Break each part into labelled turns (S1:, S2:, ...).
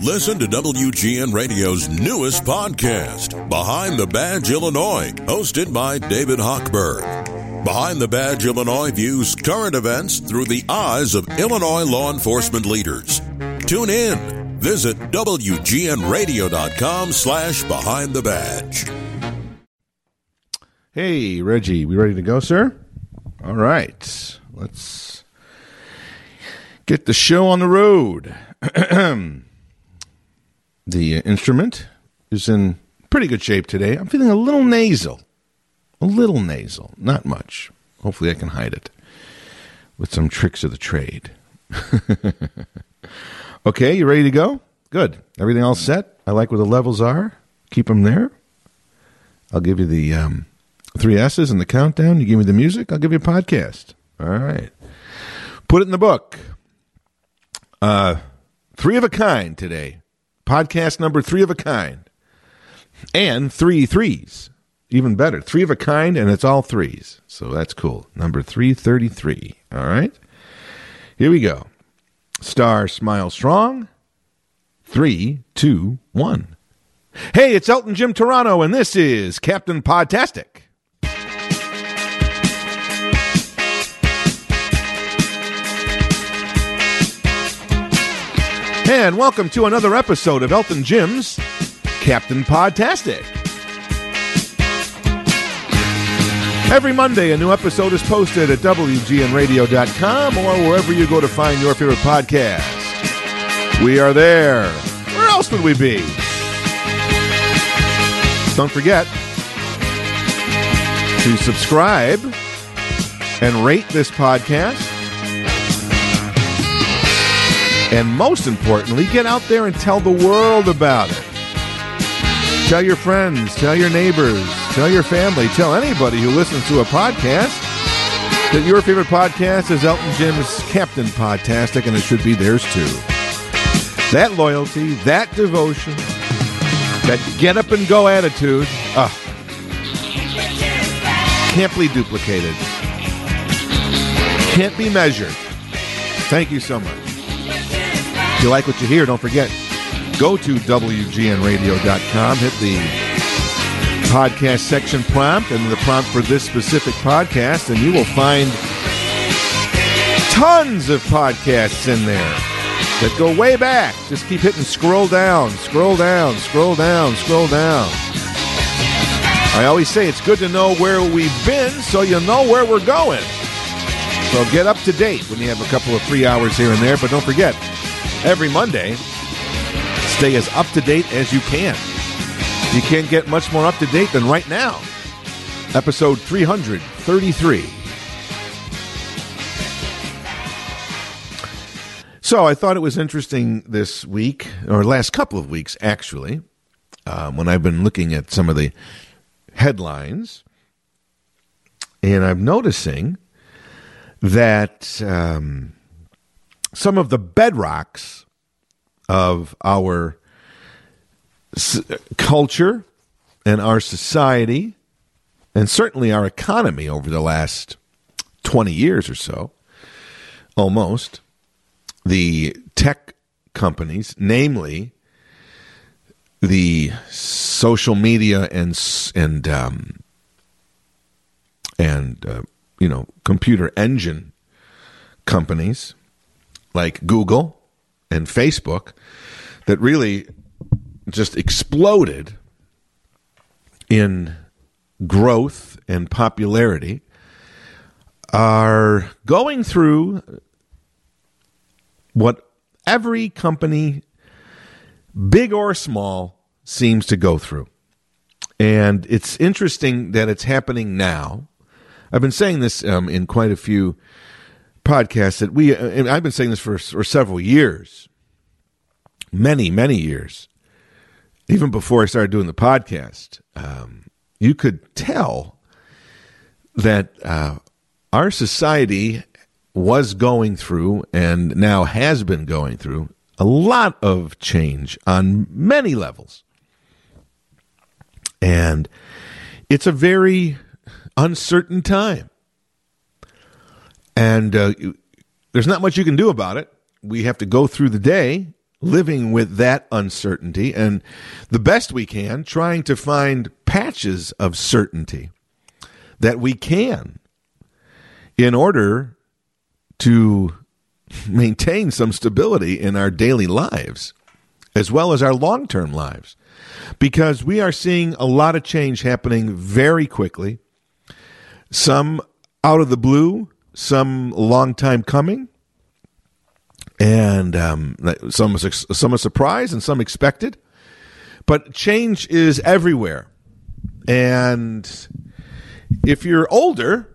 S1: Listen to WGN Radio's newest podcast, Behind the Badge Illinois, hosted by David Hochberg. Behind the Badge Illinois views current events through the eyes of Illinois law enforcement leaders. Tune in. Visit WGNRadio.com slash Behind the Badge.
S2: Hey, Reggie, we ready to go, sir? All right. Let's get the show on the road. the instrument is in pretty good shape today. I'm feeling a little nasal. A little nasal. Not much. Hopefully, I can hide it with some tricks of the trade. okay, you ready to go? Good. Everything all set? I like where the levels are. Keep them there. I'll give you the um, three S's and the countdown. You give me the music, I'll give you a podcast. All right. Put it in the book. Uh, three of a kind today. Podcast number three of a kind. And three threes. Even better. Three of a kind, and it's all threes. So that's cool. Number 333. All right. Here we go. Star Smile Strong. Three, two, one. Hey, it's Elton Jim Turano, and this is Captain Podtastic. And welcome to another episode of Elton Jim's Captain Podtastic. Every Monday, a new episode is posted at WGNRadio.com or wherever you go to find your favorite podcast. We are there. Where else would we be? Don't forget to subscribe and rate this podcast. And most importantly, get out there and tell the world about it. Tell your friends, tell your neighbors, tell your family, tell anybody who listens to a podcast that your favorite podcast is Elton Jim's Captain Podtastic, and it should be theirs too. That loyalty, that devotion, that get up and go attitude, ah, can't be duplicated, can't be measured. Thank you so much. If you like what you hear, don't forget, go to WGNradio.com, hit the podcast section prompt and the prompt for this specific podcast, and you will find tons of podcasts in there that go way back. Just keep hitting scroll down, scroll down, scroll down, scroll down. I always say it's good to know where we've been so you know where we're going. So get up to date when you have a couple of free hours here and there, but don't forget, every Monday. Stay as up to date as you can. You can't get much more up to date than right now. Episode 333. So I thought it was interesting this week, or last couple of weeks actually, um, when I've been looking at some of the headlines, and I'm noticing that. Um, some of the bedrocks of our culture and our society, and certainly our economy over the last 20 years or so, almost, the tech companies, namely the social media and and um, and uh, you know computer engine companies like Google and Facebook that really just exploded in growth and popularity are going through what every company, big or small, seems to go through. And it's interesting that it's happening now. I've been saying this um, in quite a few podcast that we, and I've been saying this for, for several years, many, many years, even before I started doing the podcast. Um, you could tell that uh, our society was going through and now has been going through a lot of change on many levels. And it's a very uncertain time and uh, there's not much you can do about it. We have to go through the day living with that uncertainty and the best we can trying to find patches of certainty that we can in order to maintain some stability in our daily lives as well as our long term lives. Because we are seeing a lot of change happening very quickly, some out of the blue, some long time coming, and um, some, some are surprised and some expected. But change is everywhere. And if you're older,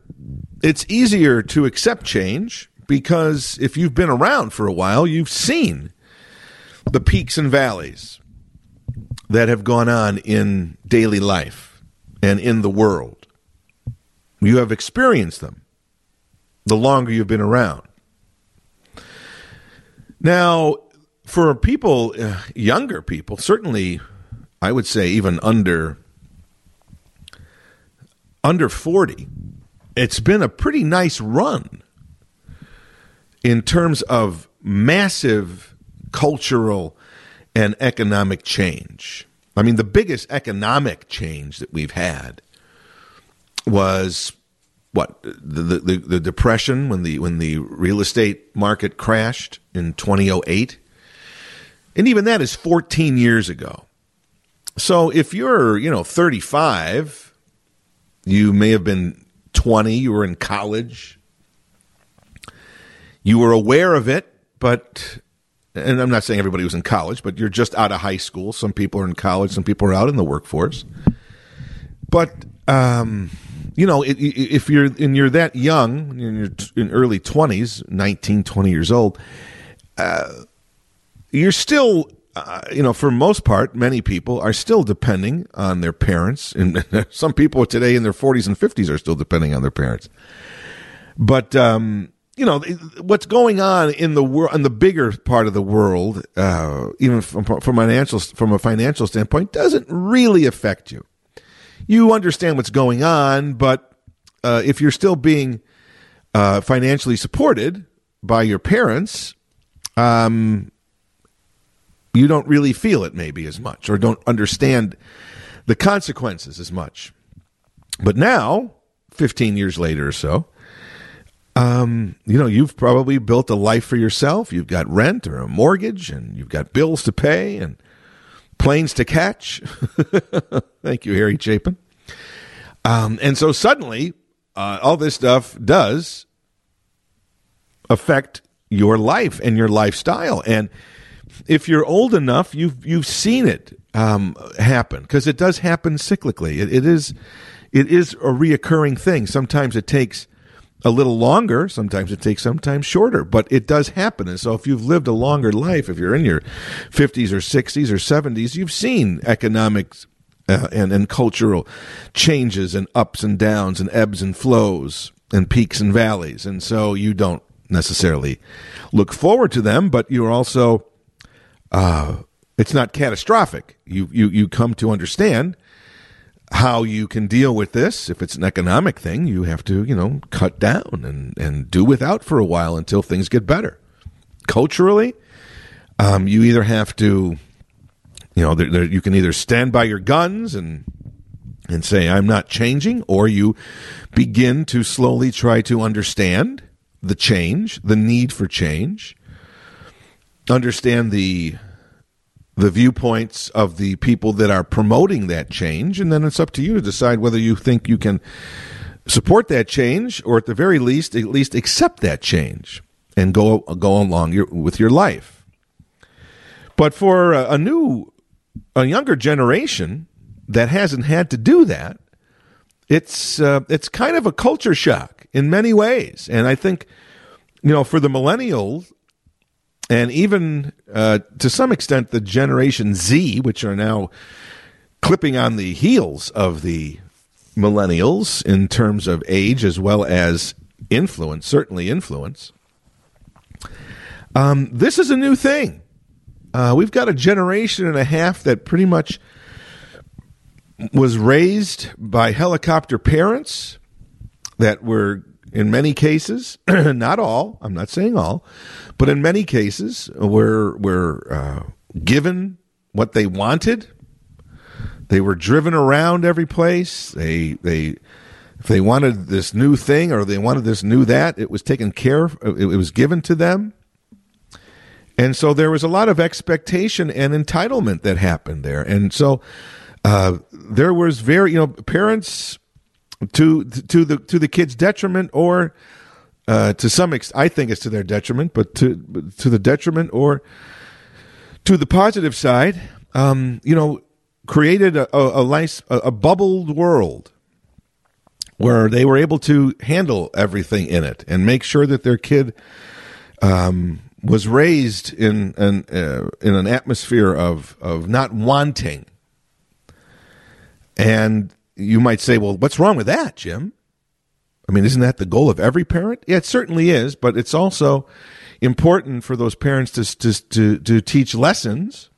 S2: it's easier to accept change because if you've been around for a while, you've seen the peaks and valleys that have gone on in daily life and in the world. You have experienced them the longer you've been around. Now, for people, uh, younger people, certainly, I would say even under under 40, it's been a pretty nice run in terms of massive cultural and economic change. I mean, the biggest economic change that we've had was what the, the, the depression when the when the real estate market crashed in 2008 and even that is 14 years ago so if you're you know 35 you may have been 20 you were in college you were aware of it but and I'm not saying everybody was in college, but you're just out of high school. Some people are in college, some people are out in the workforce. But um, you know, it, if you're and you're that young, in your in early 20s, 19, 20 years old, uh, you're still uh, you know, for most part, many people are still depending on their parents, and some people today in their 40s and 50s are still depending on their parents. But um, you know what's going on in the world in the bigger part of the world uh, even from from financial from a financial standpoint doesn't really affect you you understand what's going on but uh, if you're still being uh, financially supported by your parents um, you don't really feel it maybe as much or don't understand the consequences as much but now 15 years later or so um, you know, you've probably built a life for yourself. You've got rent or a mortgage, and you've got bills to pay and planes to catch. Thank you, Harry Chapin. Um, and so suddenly, uh, all this stuff does affect your life and your lifestyle. And if you're old enough, you've you've seen it um, happen because it does happen cyclically. It, it is it is a reoccurring thing. Sometimes it takes a little longer. Sometimes it takes sometimes shorter, but it does happen. And so if you've lived a longer life, if you're in your 50s or 60s or 70s, you've seen economic uh, and, and cultural changes and ups and downs and ebbs and flows and peaks and valleys. And so you don't necessarily look forward to them, but you're also, uh, it's not catastrophic. You, you, you come to understand how you can deal with this. If it's an economic thing, you have to, you know, cut down and, and do without for a while until things get better. Culturally, um, you either have to, you know, you can either stand by your guns and and say I'm not changing, or you begin to slowly try to understand the change, the need for change, understand the the viewpoints of the people that are promoting that change, and then it's up to you to decide whether you think you can support that change, or at the very least, at least accept that change and go go along your, with your life. But for a, new, a younger generation that hasn't had to do that, it's uh, it's kind of a culture shock in many ways, and I think you know for the millennials and even uh, to some extent the Generation Z, which are now clipping on the heels of the millennials in terms of age as well as influence, certainly influence. Um, this is a new thing. Uh, we've got a generation and a half that pretty much was raised by helicopter parents that were in many cases, not all, I'm not saying all, but in many cases, were, were uh, given what they wanted. They were driven around every place. They, they, if they wanted this new thing or they wanted this new that, it was taken care of, it was given to them. And so there was a lot of expectation and entitlement that happened there. And so uh, there was very, you know, parents to to the to the kids' detriment or uh, to some extent, I think it's to their detriment, but to to the detriment or to the positive side, um, you know, created a, a, a nice a, a bubbled world where they were able to handle everything in it and make sure that their kid um, was raised in an uh, in an atmosphere of of not wanting. And you might say, "Well, what's wrong with that, Jim?" I mean, isn't that the goal of every parent? Yeah, it certainly is, but it's also important for those parents to to to, to teach lessons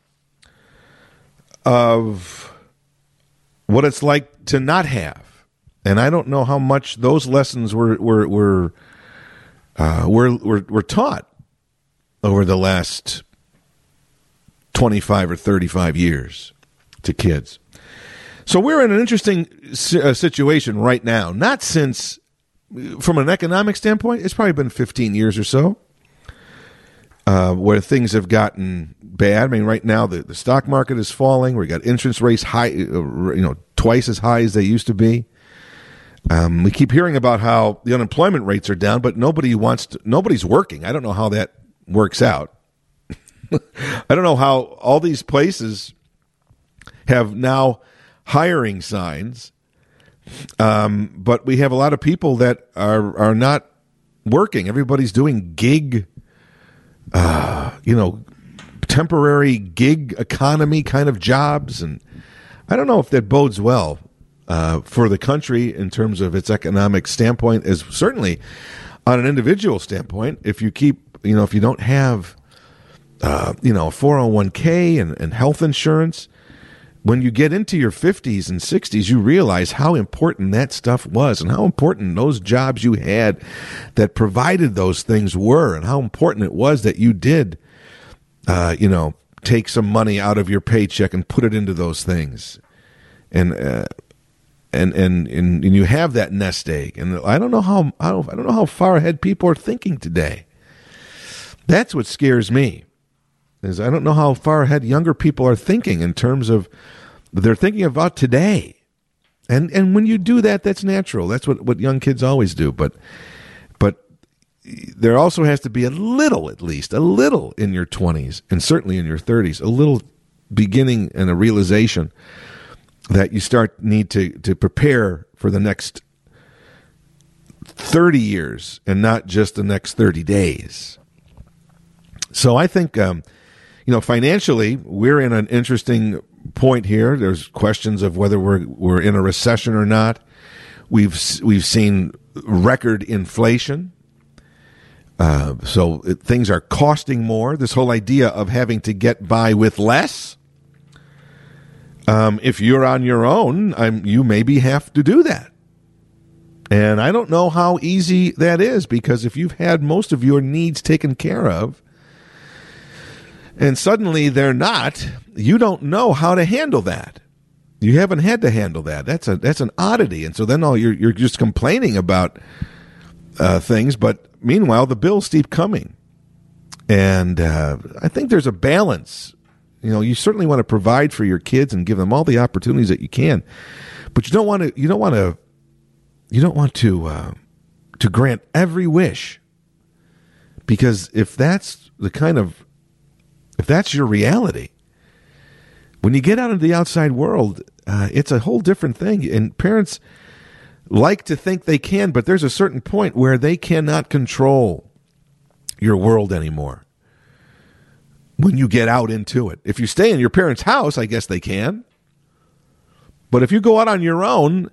S2: of what it's like to not have. And I don't know how much those lessons were were were uh, were, were were taught over the last 25 or 35 years to kids. So we're in an interesting uh, situation right now. Not since, from an economic standpoint, it's probably been 15 years or so uh, where things have gotten bad. I mean, right now the, the stock market is falling. We got interest rates high, uh, you know, twice as high as they used to be. Um, we keep hearing about how the unemployment rates are down, but nobody wants to, nobody's working. I don't know how that works out. I don't know how all these places have now hiring signs, um, but we have a lot of people that are are not working. Everybody's doing gig, uh, you know, temporary gig economy kind of jobs, and I don't know if that bodes well uh, for the country in terms of its economic standpoint. As certainly on an individual standpoint, if you keep you know, if you don't have, uh, you know, a 401k and, and health insurance, when you get into your 50s and 60s, you realize how important that stuff was and how important those jobs you had that provided those things were and how important it was that you did, uh, you know, take some money out of your paycheck and put it into those things. And, uh, and, and and and you have that nest egg, and I don't know how I don't, I don't know how far ahead people are thinking today. That's what scares me. Is I don't know how far ahead younger people are thinking in terms of they're thinking about today. And and when you do that, that's natural. That's what, what young kids always do. But but there also has to be a little, at least, a little in your twenties and certainly in your thirties, a little beginning and a realization that you start need to to prepare for the next 30 years and not just the next 30 days. So I think, um, you know, financially, we're in an interesting point here. There's questions of whether we're we're in a recession or not. We've we've seen record inflation. Uh, so it, things are costing more. This whole idea of having to get by with less. Um, if you're on your own, I'm, you maybe have to do that. And I don't know how easy that is because if you've had most of your needs taken care of, and suddenly they're not, you don't know how to handle that. You haven't had to handle that. That's a that's an oddity, and so then all you're you're just complaining about uh, things, but meanwhile the bills keep coming, and uh, I think there's a balance. You know, you certainly want to provide for your kids and give them all the opportunities that you can, but you don't want to you don't want to you don't want to uh, to grant every wish because if that's the kind of if that's your reality, when you get out into the outside world, uh, it's a whole different thing. And parents like to think they can, but there's a certain point where they cannot control your world anymore. When you get out into it, if you stay in your parents' house, I guess they can. But if you go out on your own,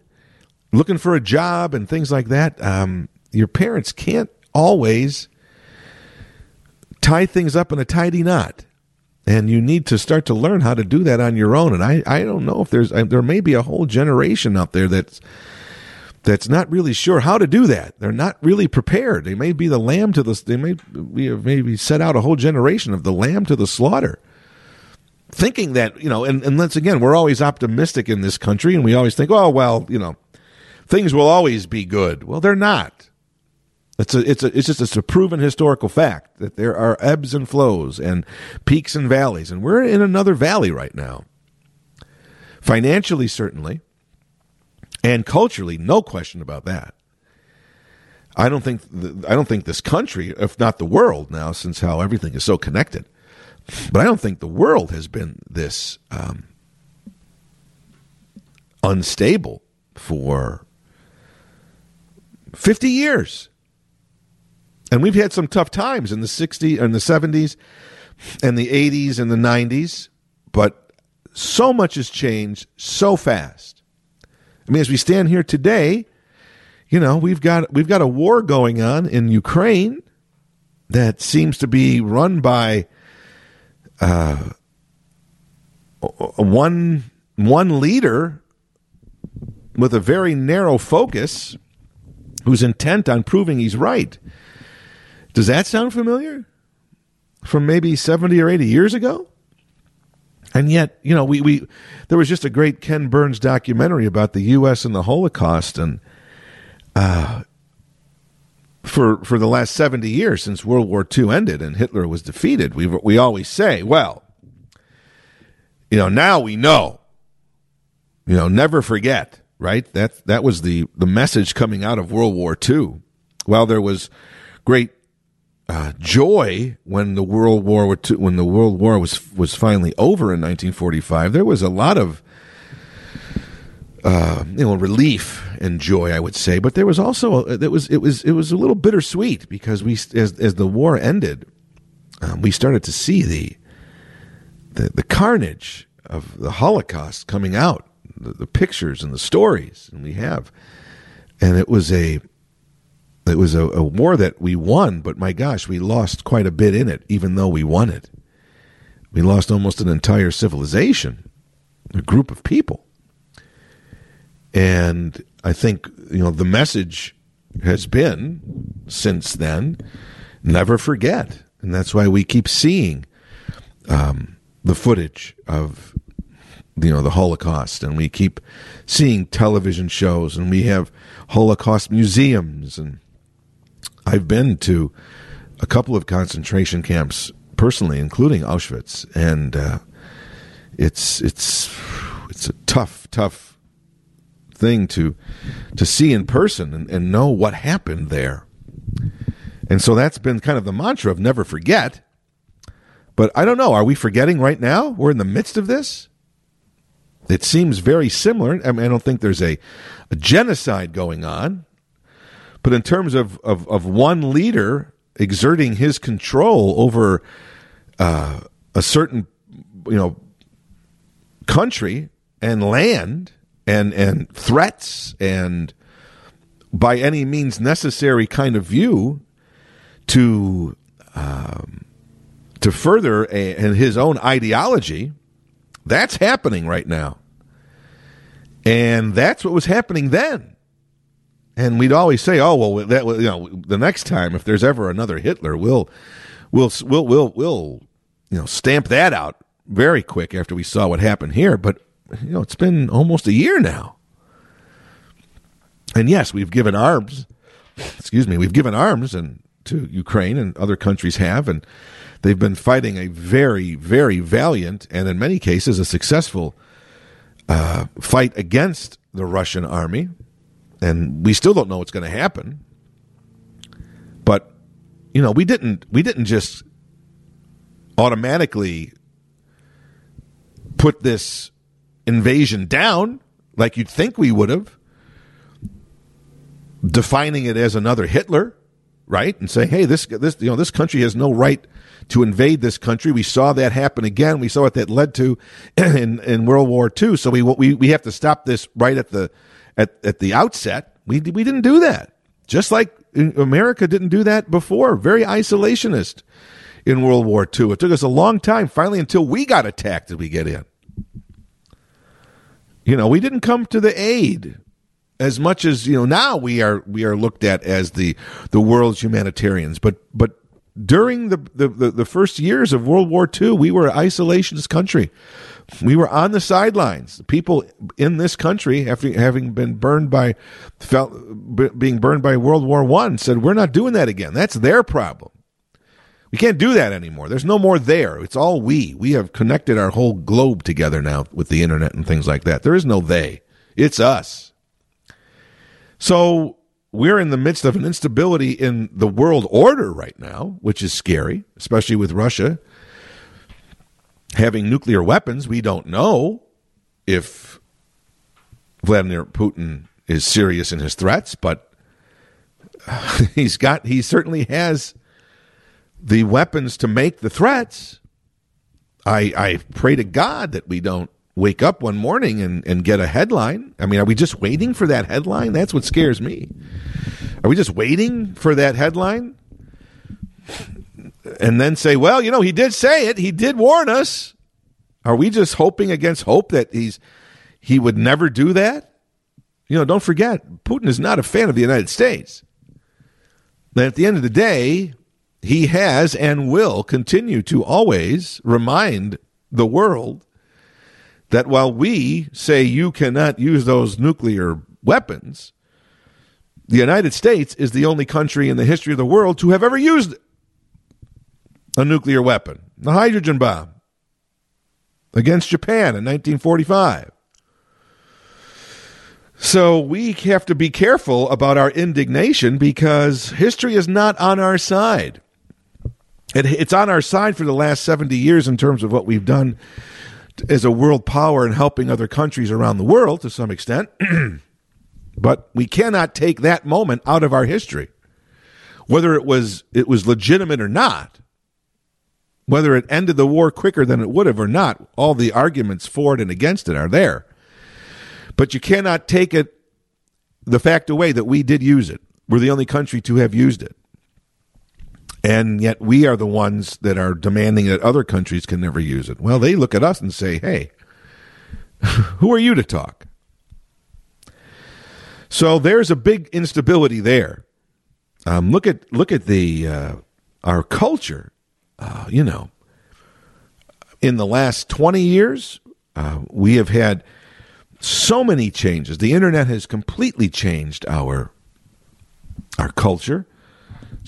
S2: looking for a job and things like that, um, your parents can't always tie things up in a tidy knot and you need to start to learn how to do that on your own. And I, I don't know if there's there may be a whole generation out there that's that's not really sure how to do that. They're not really prepared. They may be the lamb to the. They may we have maybe set out a whole generation of the lamb to the slaughter, thinking that you know. And, and once again, we're always optimistic in this country, and we always think, oh well, you know, things will always be good. Well, they're not. It's a, it's a, it's just it's a proven historical fact that there are ebbs and flows and peaks and valleys, and we're in another valley right now. Financially, certainly, and culturally, no question about that. I don't think I don't think this country, if not the world now, since how everything is so connected, but I don't think the world has been this um, unstable for fifty years. And we've had some tough times in the 60s and the 70s and the 80s and the 90s, but so much has changed so fast. I mean, as we stand here today, you know, we've got we've got a war going on in Ukraine that seems to be run by uh, one one leader with a very narrow focus who's intent on proving he's right. Does that sound familiar? From maybe 70 or 80 years ago? And yet, you know, we, we there was just a great Ken Burns documentary about the U.S. and the Holocaust, and uh, for for the last seventy years since World War II ended and Hitler was defeated, we we always say, well, you know, now we know, you know, never forget, right? That that was the the message coming out of World War II. While there was great uh, joy when the World War when the World War was was finally over in 1945. There was a lot of uh, you know relief and joy, I would say, but there was also it was it was it was a little bittersweet because we as as the war ended, um, we started to see the the the carnage of the Holocaust coming out, the, the pictures and the stories, and we have, and it was a it was a, a, war that we won, but my gosh, we lost quite a bit in it, even though we won it. We lost almost an entire civilization, a group of people. And I think, you know, the message has been since then never forget. And that's why we keep seeing um, the footage of you know the Holocaust, and we keep seeing television shows, and we have Holocaust museums, and I've been to a couple of concentration camps personally, including Auschwitz, and uh, it's it's it's a tough, tough thing to to see in person and, and know what happened there. And so that's been kind of the mantra of never forget. But I don't know. Are we forgetting right now? We're in the midst of this. It seems very similar. I mean, I don't think there's a, a genocide going on. But in terms of, of, of one leader exerting his control over uh, a certain, you know, country and land and and threats and by any means necessary kind of view to um, to further and his own ideology, that's happening right now, and that's what was happening then. And we'd always say, "Oh well, that you know, the next time if there's ever another Hitler, we'll we'll we'll we'll we'll you know stamp that out very quick after we saw what happened here." But you know, it's been almost a year now, and yes, we've given arms. Excuse me, we've given arms and to Ukraine and other countries have, and they've been fighting a very very valiant and in many cases a successful uh, fight against the Russian army and we still don't know what's going to happen. But you know, we didn't we didn't just automatically put this invasion down like you'd think we would have, defining it as another Hitler, right? And saying, "Hey, this this you know this country has no right to invade this country." We saw that happen again. We saw what that led to in in World War II. So we we we have to stop this right at the at, at the outset. We, we didn't do that. Just like America didn't do that before. Very isolationist in World War II. It took us a long time, finally, until we got attacked did we get in. You know, we didn't come to the aid as much as you know now we are we are looked at as the the world's humanitarians but but during the the, the, the first years of World War II we were an isolationist country. We were on the sidelines. People in this country after having been burned by felt being burned by World War 1 said we're not doing that again. That's their problem. We can't do that anymore. There's no more there. It's all we. We have connected our whole globe together now with the internet and things like that. There is no they. It's us. So we're in the midst of an instability in the world order right now, which is scary, especially with Russia having nuclear weapons. We don't know if Vladimir Putin is serious in his threats, but he's got he certainly has the weapons to make the threats. I I pray to God that we don't wake up one morning and, and get a headline? I mean, are we just waiting for that headline? That's what scares me. Are we just waiting for that headline? And then say, well, you know, he did say it. He did warn us. Are we just hoping against hope that he's he would never do that? You know, don't forget, Putin is not a fan of the United States. And at the end of the day, he has and will continue to always remind the world that while we say you cannot use those nuclear weapons, the United States is the only country in the history of the world to have ever used a nuclear weapon, the hydrogen bomb, against Japan in 1945. So we have to be careful about our indignation because history is not on our side. it's on our side for the last 70 years in terms of what we've done as a world power and helping other countries around the world to some extent. but we cannot take that moment out of our history. Whether it was it was legitimate or not, whether it ended the war quicker than it would have or not, all the arguments for it and against it are there. But you cannot take it the fact away that we did use it. We're the only country to have used it. And yet we are the ones that are demanding that other countries can never use it. Well, they look at us and say, hey, who are you to talk? So there's a big instability there. Um, look at look at the uh, our culture. Uh, you know, in the last twenty years, uh, we have had so many changes. The internet has completely changed our our culture.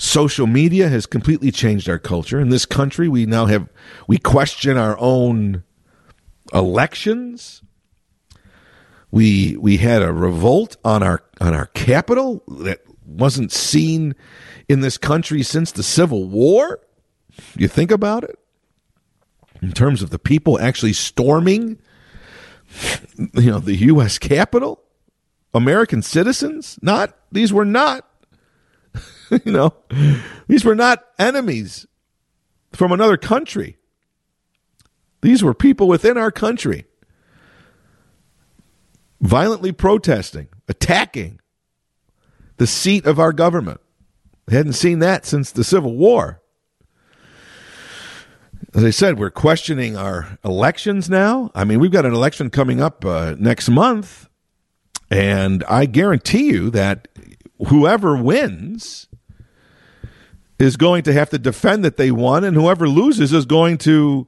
S2: Social media has completely changed our culture. In this country, we now have, we question our own elections. We, we had a revolt on our, on our Capitol that wasn't seen in this country since the Civil War. You think about it in terms of the people actually storming you know the US Capitol American citizens not these were not you know, these were not enemies from another country. These were people within our country violently protesting, attacking the seat of our government. They hadn't seen that since the Civil War. As I said, we're questioning our elections now. I mean, we've got an election coming up uh, next month, and I guarantee you that whoever wins is going to have to defend that they won, and whoever loses is going to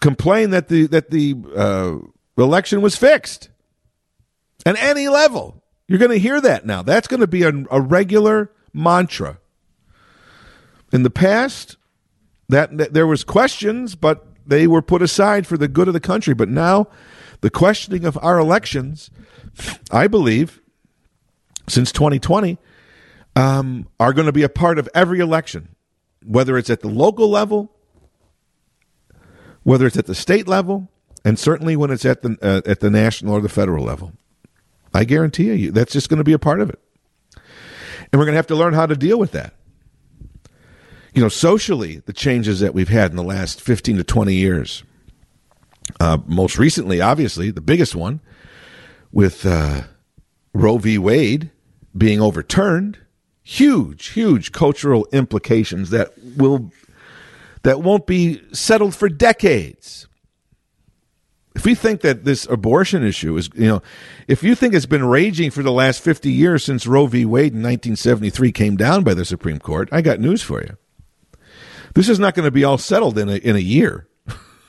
S2: complain that the that the uh, election was fixed. At any level, you're going to hear that now. That's going to be a, a regular mantra. In the past, that, that there was questions, but they were put aside for the good of the country. But now, the questioning of our elections, I believe, since 2020 um, are going to be a part of every election, whether it's at the local level, whether it's at the state level, and certainly when it's at the uh, at the national or the federal level. I guarantee you, that's just going to be a part of it, and we're going to have to learn how to deal with that. You know, socially, the changes that we've had in the last fifteen to twenty years. Uh, most recently, obviously, the biggest one with uh, Roe v. Wade being overturned huge, huge cultural implications that will that won't be settled for decades. If you think that this abortion issue is, you know, if you think it's been raging for the last 50 years since Roe v. Wade in 1973 came down by the Supreme Court, I got news for you. This is not going to be all settled in a, in a year.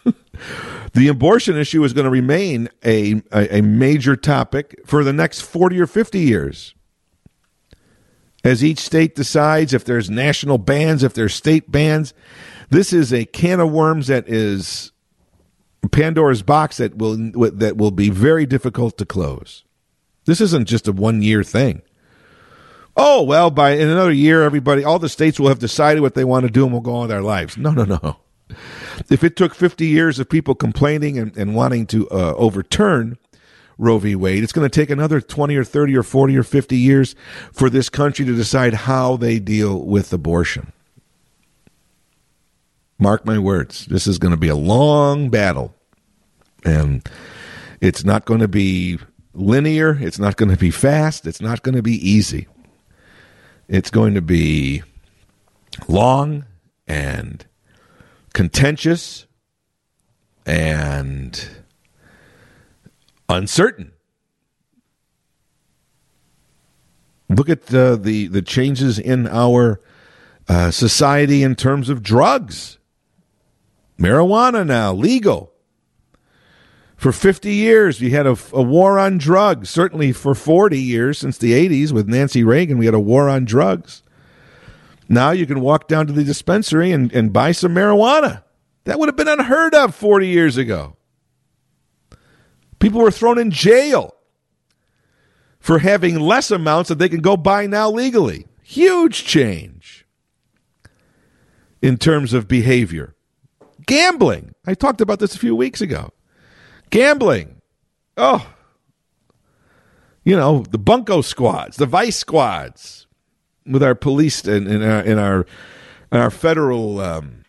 S2: the abortion issue is going to remain a, a, a major topic for the next 40 or 50 years. As each state decides if there's national bans, if there's state bans, this is a can of worms that is Pandora's box that will that will be very difficult to close. This isn't just a one year thing. Oh well, by in another year, everybody, all the states will have decided what they want to do, and we'll go on with their lives. No, no, no. If it took fifty years of people complaining and, and wanting to uh, overturn Roe v. Wade, it's going to take another twenty or thirty or forty or fifty years for this country to decide how they deal with abortion. Mark my words, this is going to be a long battle. And it's not going to be linear, it's not going to be fast, it's not going to be easy. It's going to be long and contentious and uncertain. Look at the the changes in our uh, society in terms of drugs. Marijuana now legal. For 50 years, we had a, a, war on drugs. Certainly for 40 years, since the 80s with Nancy Reagan, we had a war on drugs. Now you can walk down to the dispensary and, and buy some marijuana. That would have been unheard of 40 years ago. People were thrown in jail for having less amounts that they can go buy now legally. Huge change in terms of behavior. Gambling. I talked about this a few weeks ago. Gambling. Oh. You know, the bunco squads, the vice squads with our police and in, in, our in our, in our federal um,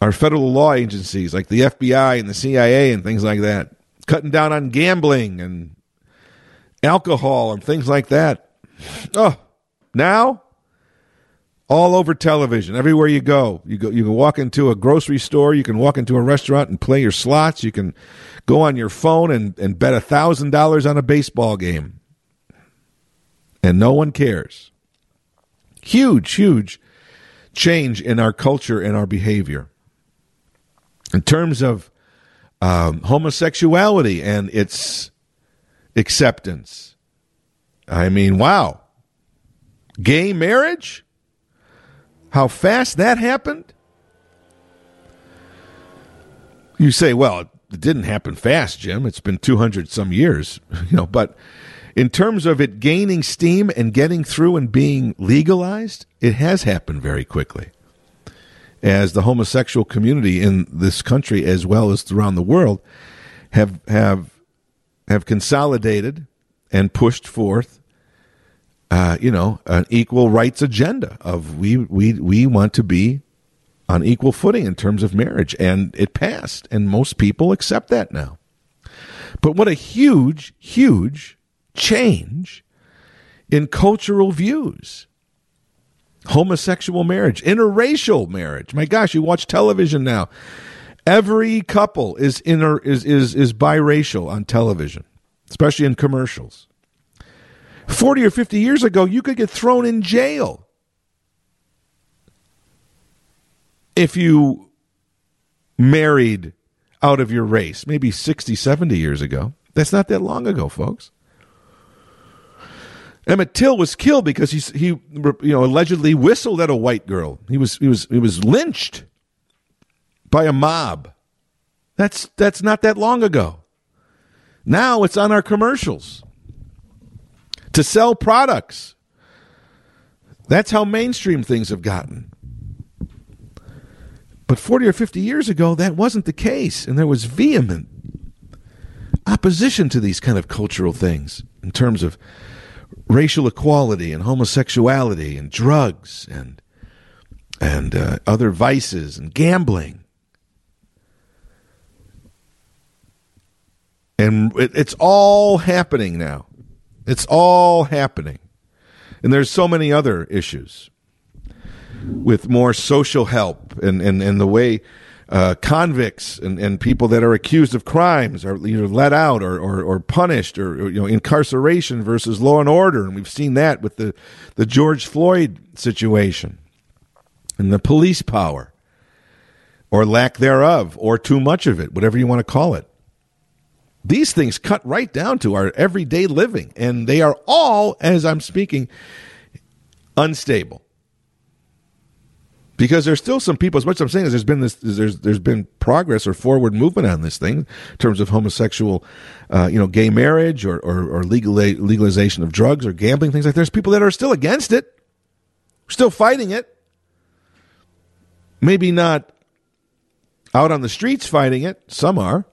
S2: our federal law agencies like the FBI and the CIA and things like that, cutting down on gambling and alcohol and things like that. Oh, now all over television, everywhere you go. You go you can walk into a grocery store, you can walk into a restaurant and play your slots, you can go on your phone and, and bet a thousand dollars on a baseball game. And no one cares. Huge, huge change in our culture and our behavior. In terms of um, homosexuality and its acceptance. I mean, wow. Gay marriage? How fast that happened? You say, well, it didn't happen fast, Jim. It's been 200 some years, you know, but in terms of it gaining steam and getting through and being legalized, it has happened very quickly. As the homosexual community in this country as well as around the world have have have consolidated and pushed forth uh, you know, an equal rights agenda of we we we want to be on equal footing in terms of marriage, and it passed, and most people accept that now. But what a huge, huge change in cultural views. Homosexual marriage, interracial marriage. My gosh, you watch television now. Every couple is inter is is is biracial on television, especially in commercials. 40 or 50 years ago, you could get thrown in jail if you married out of your race, maybe 60, 70 years ago. That's not that long ago, folks. Emmett Till was killed because he, he you know allegedly whistled at a white girl. He was he was he was lynched by a mob. That's that's not that long ago. Now it's on our commercials to sell products. That's how mainstream things have gotten. But 40 or 50 years ago, that wasn't the case, and there was vehement opposition to these kind of cultural things in terms of racial equality and homosexuality and drugs and and uh, other vices and gambling. And it, it's all happening now. It's all happening. And there's so many other issues with more social help and, and, and the way uh, convicts and, and people that are accused of crimes are either let out or, or, or punished or, or, you know incarceration versus law and order. And we've seen that with the, the George Floyd situation and the police power or lack thereof or too much of it whatever you want to call it. These things cut right down to our everyday living and they are all as I'm speaking unstable because there's still some people. As much as I'm saying is there's been this, there's there's been progress or forward movement on this thing in terms of homosexual, uh, you know, gay marriage or or, or legal legalization of drugs or gambling things like. That. There's people that are still against it, still fighting it. Maybe not out on the streets fighting it. Some are,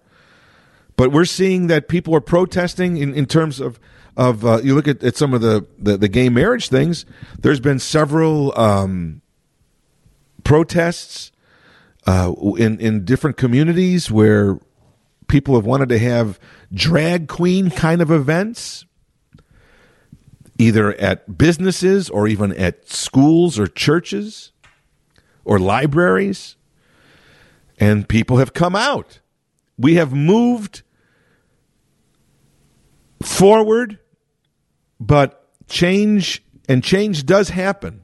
S2: but we're seeing that people are protesting in, in terms of of uh, you look at, at some of the, the, the gay marriage things. There's been several. Um, protests uh, in in different communities where people have wanted to have drag queen kind of events, either at businesses or even at schools or churches or libraries, and people have come out. We have moved forward, but change and change does happen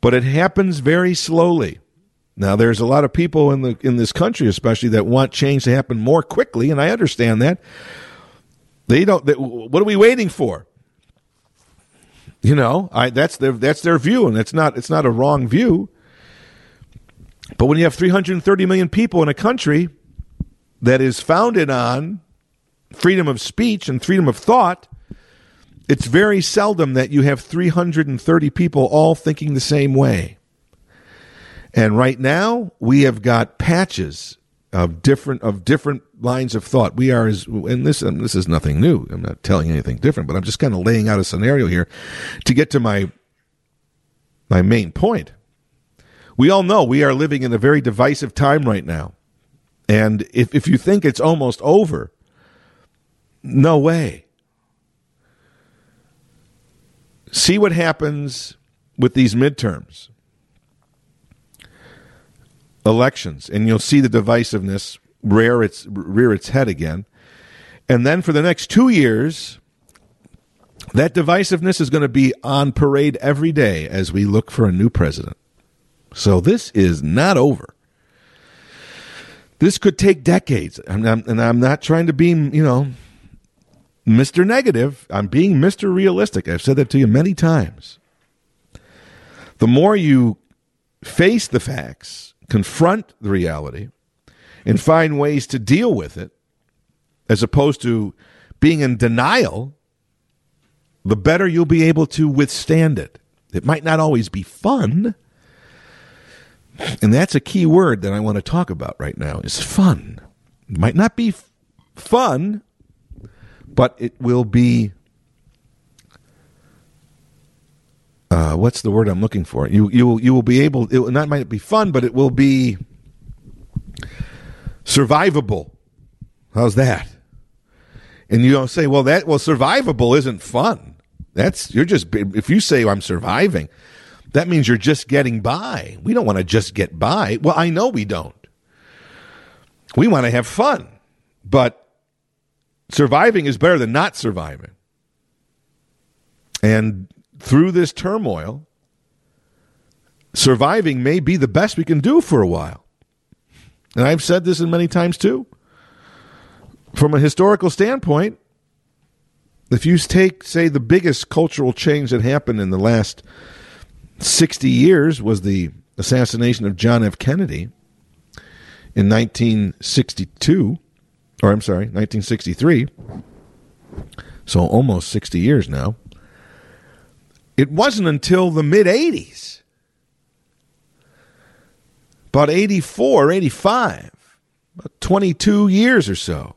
S2: but it happens very slowly. Now, there's a lot of people in the in this country, especially, that want change to happen more quickly, and I understand that. They don't. They, what are we waiting for? You know, I, that's their that's their view, and it's not it's not a wrong view. But when you have 330 million people in a country that is founded on freedom of speech and freedom of thought, it's very seldom that you have 330 people all thinking the same way. And right now, we have got patches of different of different lines of thought. We are as and this and this is nothing new. I'm not telling anything different, but I'm just kind of laying out a scenario here to get to my my main point. We all know we are living in a very divisive time right now. And if, if you think it's almost over, no way. See what happens with these midterms elections, and you'll see the divisiveness rear its rear its head again. And then for the next two years, that divisiveness is going to be on parade every day as we look for a new president. So this is not over. This could take decades, and I'm, and I'm not trying to be, you know, Mr. Negative. I'm being Mr. Realistic. I've said that to you many times. The more you face the facts, confront the reality, and find ways to deal with it, as opposed to being in denial, the better you'll be able to withstand it. It might not always be fun. And that's a key word that I want to talk about right now is fun. It might not be fun but it will be uh, what's the word I'm looking for? You you will you will be able. It not might be fun, but it will be survivable. How's that? And you don't say, well, that well, survivable isn't fun. That's you're just if you say I'm surviving, that means you're just getting by. We don't want to just get by. Well, I know we don't. We want to have fun, but surviving is better than not surviving. And through this turmoil, surviving may be the best we can do for a while. And I've said this in many times too. From a historical standpoint, if you take, say, the biggest cultural change that happened in the last 60 years was the assassination of John F. Kennedy in 1962 or I'm sorry, 1963. So almost 60 years now. It wasn't until the mid 80s, about 84, 85, about 22 years or so,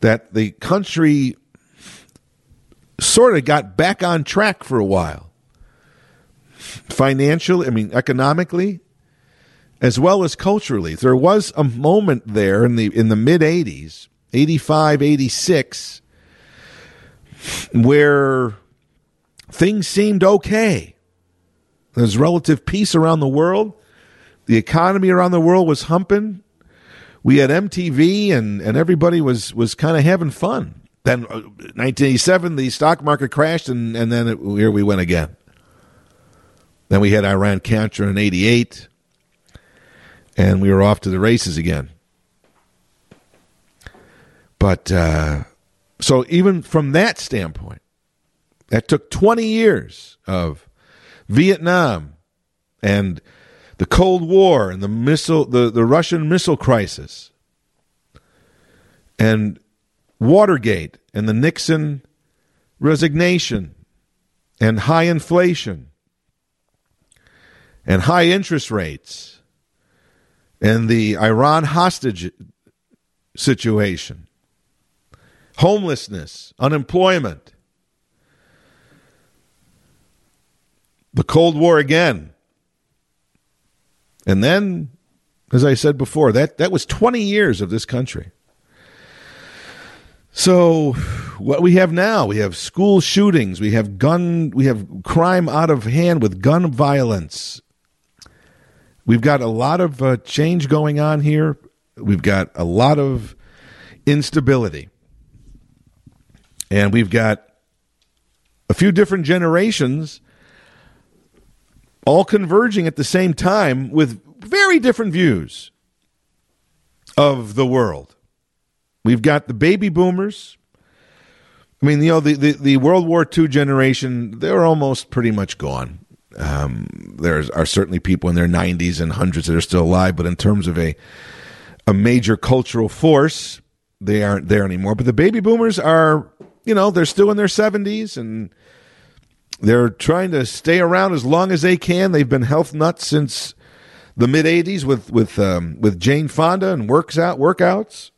S2: that the country sort of got back on track for a while. Financially, I mean, economically, as well as culturally. There was a moment there in the in the mid 80s, 85, 86 where things seemed okay. There's relative peace around the world. the economy around the world was humping. We had MTV, and and everybody was was kind of having fun. Then, uh, 1987, the stock market crashed, and and then it, here we went again. Then we had Iran Contra in '88, and we were off to the races again. But uh, so even from that standpoint, that took 20 years of Vietnam and the Cold War and the missile, the, the Russian missile crisis, and Watergate and the Nixon resignation, and high inflation, and high interest rates, and the Iran hostage situation, homelessness, unemployment, the Cold War again. And then, as I said before, that, that was 20 years of this country. So, what we have now, we have school shootings, we have gun, we have crime out of hand with gun violence. We've got a lot of uh, change going on here. We've got a lot of instability. And we've got a few different generations all converging at the same time with very different views of the world. We've got the baby boomers. I mean, you know, the, the, the World War II generation, they're almost pretty much gone. Um, there are certainly people in their 90s and hundreds that are still alive, but in terms of a a major cultural force, they aren't there anymore. But the baby boomers are, you know, they're still in their 70s and they're trying to stay around as long as they can. They've been health nuts since the mid '80s with with um, with Jane Fonda and works out workouts.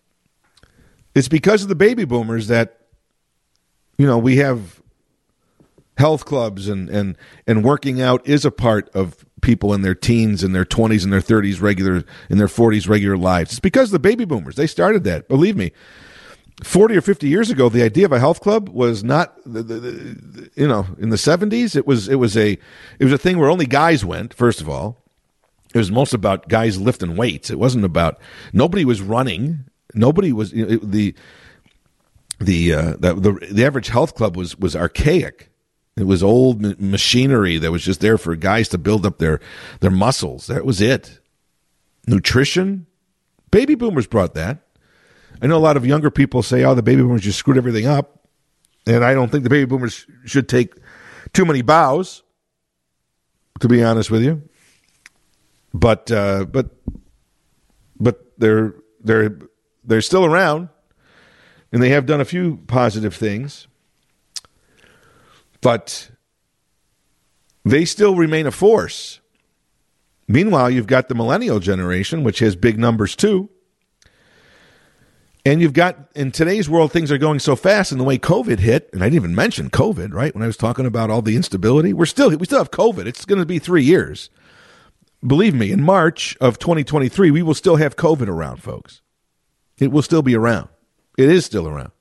S2: It's because of the baby boomers that you know we have health clubs and and and working out is a part of people in their teens and their 20s and their 30s regular in their 40s regular lives. It's because the baby boomers they started that. Believe me. 40 or 50 years ago the idea of a health club was not the, the, the, you know in the 70s it was it was a it was a thing where only guys went first of all it was most about guys lifting weights it wasn't about nobody was running nobody was you know, it, the the, uh, the the the average health club was was archaic it was old machinery that was just there for guys to build up their their muscles. That was it. Nutrition? Baby boomers brought that. I know a lot of younger people say, "Oh, the baby boomers just screwed everything up," and I don't think the baby boomers should take too many bows. To be honest with you, but uh, but but they're they're they're still around, and they have done a few positive things, but they still remain a force. Meanwhile, you've got the millennial generation, which has big numbers too and you've got in today's world, things are going so fast. And the way COVID hit, and I didn't even mention COVID, right? When I was talking about all the instability, we're still we still have COVID. It's going to be three years. Believe me, in March of 2023, we will still have COVID around, folks. It will still be around. It is still around,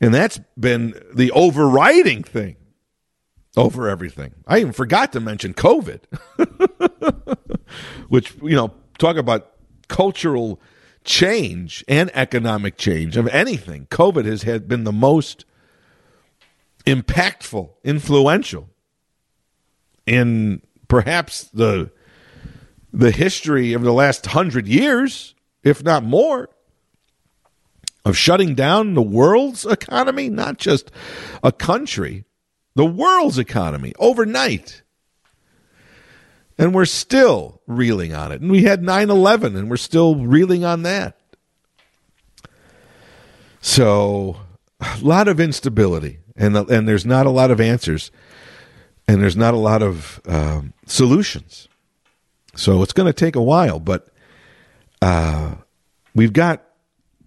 S2: and that's been the overriding thing over everything. I even forgot to mention COVID, which you know, talk about cultural change and economic change of anything, COVID has had been the most impactful, influential in perhaps the the history of the last hundred years, if not more, of shutting down the world's economy, not just a country, the world's economy overnight. And we're still reeling on it. And we had 9 11, and we're still reeling on that. So, a lot of instability, and, and there's not a lot of answers, and there's not a lot of um, solutions. So, it's going to take a while, but uh, we've got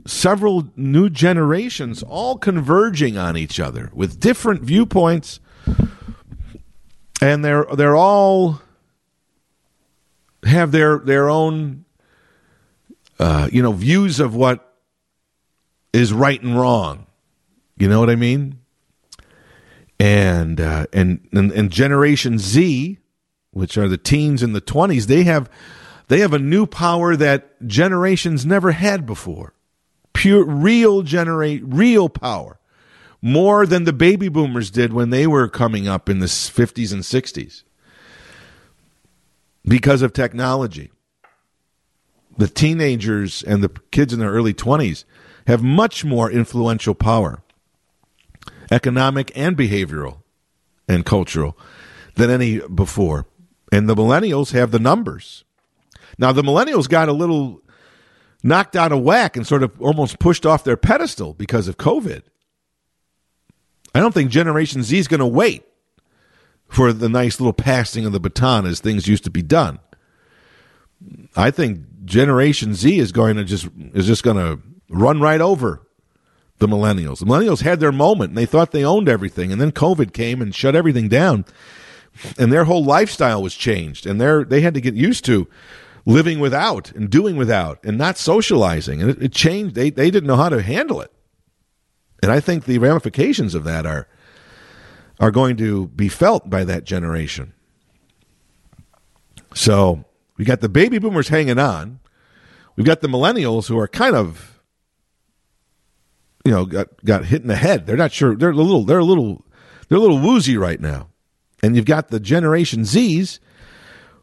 S2: several new generations all converging on each other with different viewpoints and they're they're all have their their own uh, you know views of what is right and wrong. You know what I mean? And uh, and, and and Generation Z which are the teens and the 20s, they have they have a new power that generations never had before. Pure real generate real power. More than the baby boomers did when they were coming up in the 50s and 60s. Because of technology. The teenagers and the kids in their early 20s have much more influential power, economic and behavioral and cultural, than any before. And the millennials have the numbers. Now, the millennials got a little knocked out of whack and sort of almost pushed off their pedestal because of COVID. I don't think Generation Z is going to wait for the nice little passing of the baton as things used to be done. I think Generation Z is going to just is just going to run right over the millennials. The millennials had their moment and they thought they owned everything, and then COVID came and shut everything down, and their whole lifestyle was changed, and they they had to get used to living without and doing without and not socializing, and it, it changed. They they didn't know how to handle it, and I think the ramifications of that are are going to be felt by that generation. So we got the baby boomers hanging on. We've got the millennials who are kind of you know, got got hit in the head. They're not sure. They're a little. They're a little. They're a little woozy right now. And you've got the Generation Zs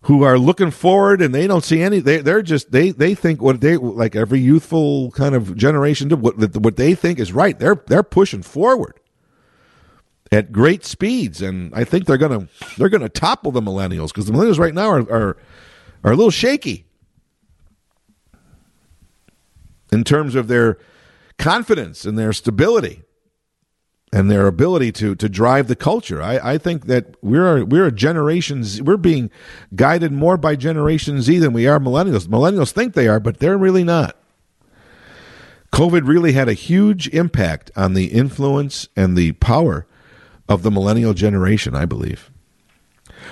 S2: who are looking forward and they don't see any. They they're just they they think what they like every youthful kind of generation did. What what they think is right. They're they're pushing forward at great speeds, and I think they're gonna they're gonna topple the millennials because the millennials right now are are are a little shaky in terms of their confidence and their stability and their ability to to drive the culture. I, I think that we're we're a generation we're being guided more by Generation Z than we are millennials. Millennials think they are, but they're really not. COVID really had a huge impact on the influence and the power of the millennial generation, I believe.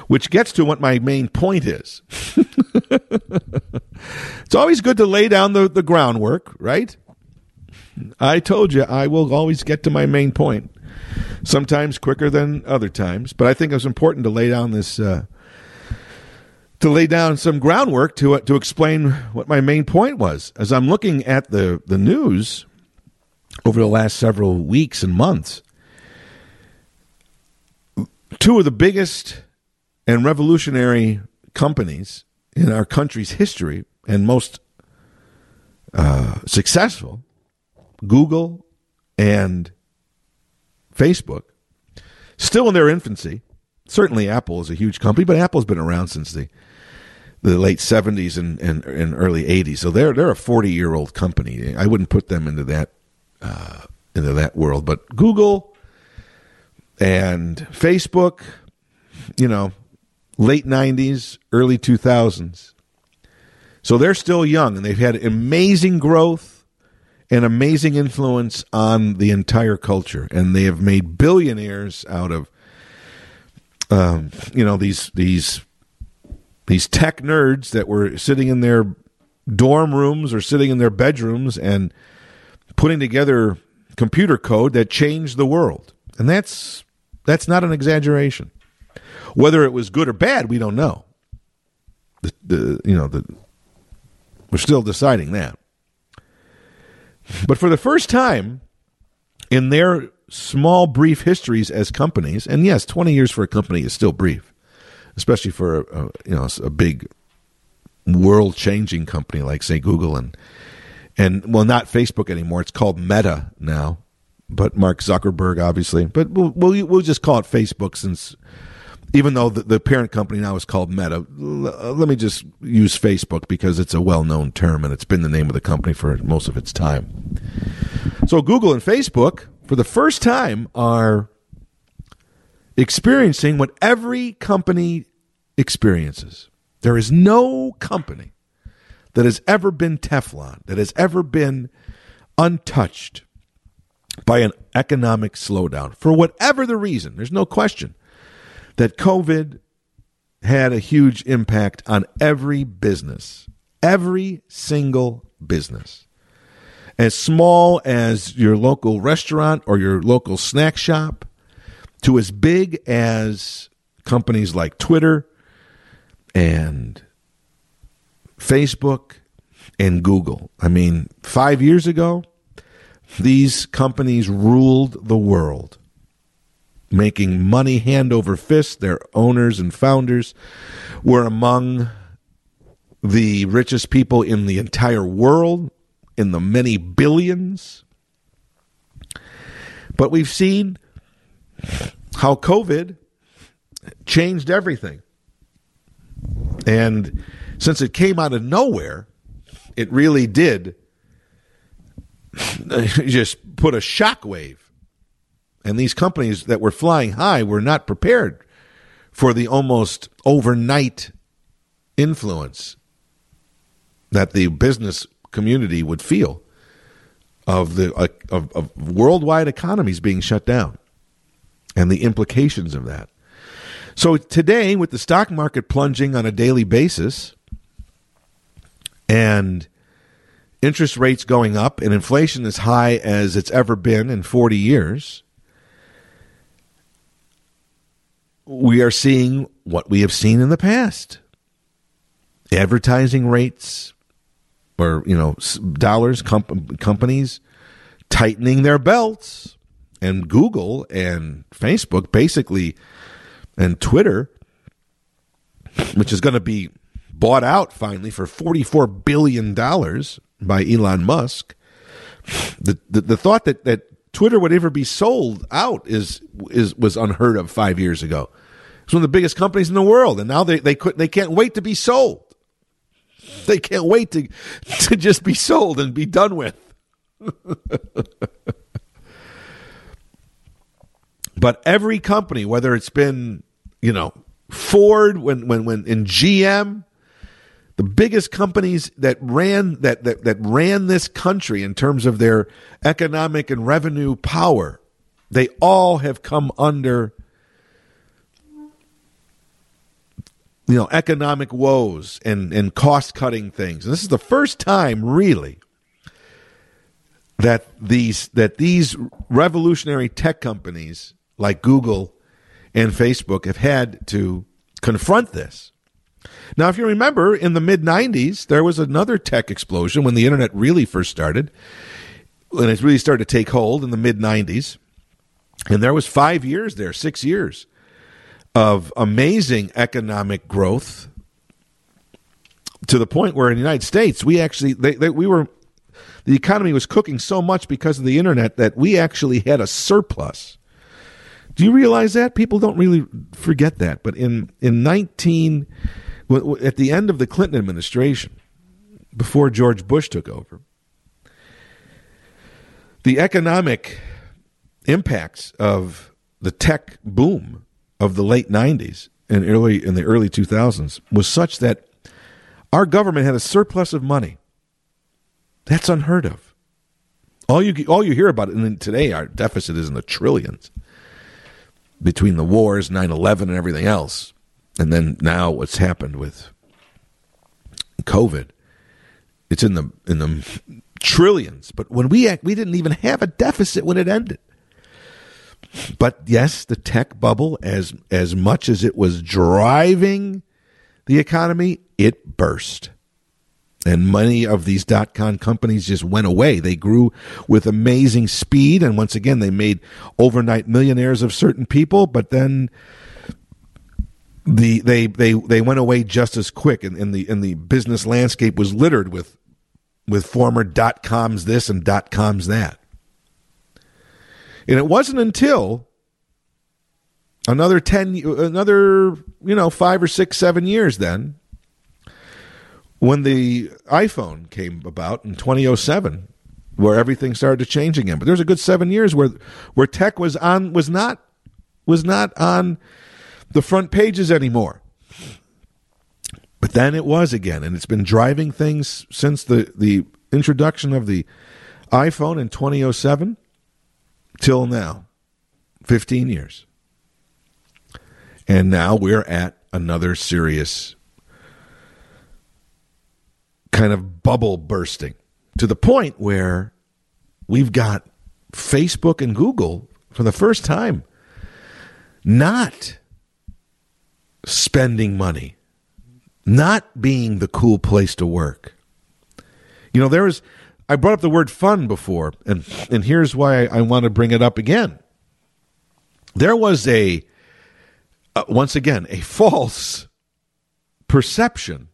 S2: Which gets to what my main point is. it's always good to lay down the, the groundwork, right? I told you I will always get to my main point. Sometimes quicker than other times, but I think it was important to lay down this uh, to lay down some groundwork to uh, to explain what my main point was. As I'm looking at the the news over the last several weeks and months, two of the biggest and revolutionary companies in our country's history and most uh, successful Google and Facebook, still in their infancy. Certainly, Apple is a huge company, but Apple's been around since the the late seventies and, and, and early eighties. So they're they're a forty year old company. I wouldn't put them into that uh, into that world. But Google and Facebook, you know, late nineties, early two thousands. So they're still young and they've had amazing growth an amazing influence on the entire culture, and they have made billionaires out of um, you know these these these tech nerds that were sitting in their dorm rooms or sitting in their bedrooms and putting together computer code that changed the world, and that's that's not an exaggeration. Whether it was good or bad, we don't know. The, the you know the we're still deciding that. But for the first time in their small, brief histories as companies, and yes, 20 years for a company is still brief, especially for a, you know a big world-changing company like say Google and and well, not Facebook anymore. It's called Meta now, but Mark Zuckerberg, obviously. But we'll we'll, we'll just call it Facebook since even though the, the, parent company now is called Meta, l- uh, let me just use Facebook because it's a well known term and it's been the name of the company for most of its time. So, Google and Facebook, for the first time, are experiencing what every company experiences. There is no company that has ever been Teflon, that has ever been untouched by an economic slowdown for whatever the reason. There's no question that COVID had a huge impact on every business, every single business. As small as your local restaurant or your local snack shop, to as big as companies like Twitter and Facebook and Google. I mean, five years ago, these companies ruled the world, making money hand over fist. Their owners and founders were among the richest people in the entire world, in the many billions. But we've seen how COVID changed everything. And since it came out of nowhere, it really did just put a shockwave. And these companies that were flying high were not prepared for the almost overnight influence that the business community would feel of the uh, of, of worldwide economies being shut down and the implications of that. So today, with the stock market plunging on a daily basis and interest rates going up and inflation as high as it's ever been in 40 years, we are seeing what we have seen in the past. Advertising rates or, you know, dollars, comp- companies tightening their belts. And Google and Facebook basically, and Twitter, which is going to be bought out finally for $44 billion by Elon Musk. The, the, the thought that, that Twitter would ever be sold out is, is was unheard of five years ago. It's one of the biggest companies in the world, and now they, they, could, they can't wait to be sold. They can't wait to, to just be sold and be done with. but every company, whether it's been, you know, Ford, when, when, when in GM, the biggest companies that ran that, that, that ran this country in terms of their economic and revenue power, they all have come under you know economic woes and, and cost cutting things. And this is the first time really that these that these revolutionary tech companies like Google and Facebook have had to confront this. Now, if you remember, in the mid 90s, there was another tech explosion when the internet really first started, when it really started to take hold in the mid 90s. And there was five years there, six years of amazing economic growth to the point where in the United States, we actually, they, they, we were, the economy was cooking so much because of the internet that we actually had a surplus. Do you realize that? People don't really forget that. But in, in 19, at the end of the Clinton administration, before George Bush took over, the economic impacts of the tech boom of the late 90s and early in the early 2000s was such that our government had a surplus of money. That's unheard of. All you all you hear about it, and today our deficit is in the trillions between the wars, 9/11 and everything else and then now what's happened with COVID, it's in the in the trillions. But when we act, we didn't even have a deficit when it ended. But yes, the tech bubble, as as much as it was driving the economy, it burst. And many of these dot com companies just went away. They grew with amazing speed. And once again, they made overnight millionaires of certain people. But then the they they they went away just as quick and, the and the business landscape was littered with with former dot coms this and dot coms that. And it wasn't until another 10 another you know 5 or 6 7 years then when the iphone came about in 2007 where everything started to change again. But there's a good 7 years where where tech was on was not was not on the front pages anymore. But then it was again, and it's been driving things since the, the introduction of the iPhone in 2007 till now 15 years. And now we're at another serious kind of bubble bursting to the point where we've got Facebook and Google for the first time not spending money. not being the cool place to work. You know, there was I brought up the word fun before, and and here's why I, I want to bring it up again. There was a uh, once again a false perception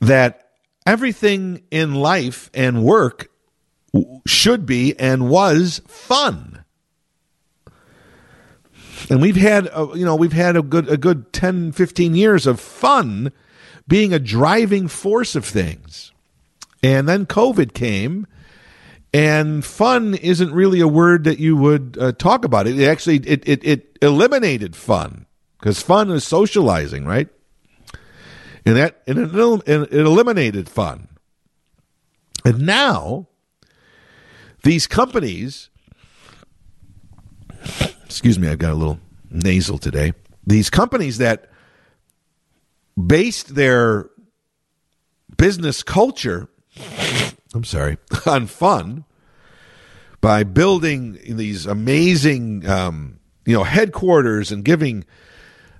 S2: that everything in life and work should be and was fun. And we've had a, you know we've had a good a good 10 15 years of fun being a driving force of things. And then COVID came and fun isn't really a word that you would uh, talk about. It actually it it, it eliminated fun because fun is socializing, right? And that and it, it eliminated fun. And now these companies excuse me, I've got a little nasal today. These companies that based their business culture I'm sorry, on fun by building these amazing, um, you know, headquarters and giving